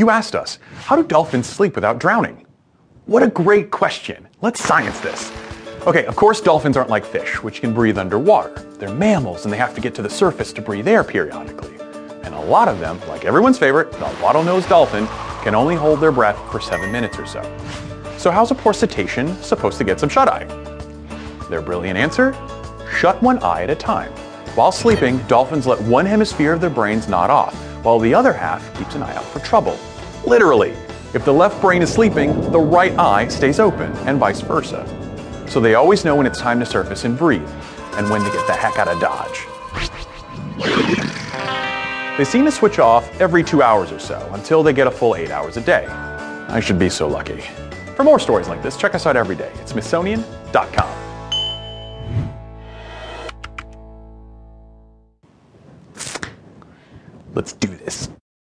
You asked us, how do dolphins sleep without drowning? What a great question. Let's science this. Okay, of course dolphins aren't like fish, which can breathe underwater. They're mammals and they have to get to the surface to breathe air periodically. And a lot of them, like everyone's favorite, the bottlenose dolphin, can only hold their breath for seven minutes or so. So how's a poor cetacean supposed to get some shut-eye? Their brilliant answer? Shut one eye at a time. While sleeping, dolphins let one hemisphere of their brains nod off, while the other half keeps an eye out for trouble. Literally. If the left brain is sleeping, the right eye stays open, and vice versa. So they always know when it's time to surface and breathe, and when to get the heck out of Dodge. They seem to switch off every two hours or so, until they get a full eight hours a day. I should be so lucky. For more stories like this, check us out every day at Smithsonian.com. Let's do this.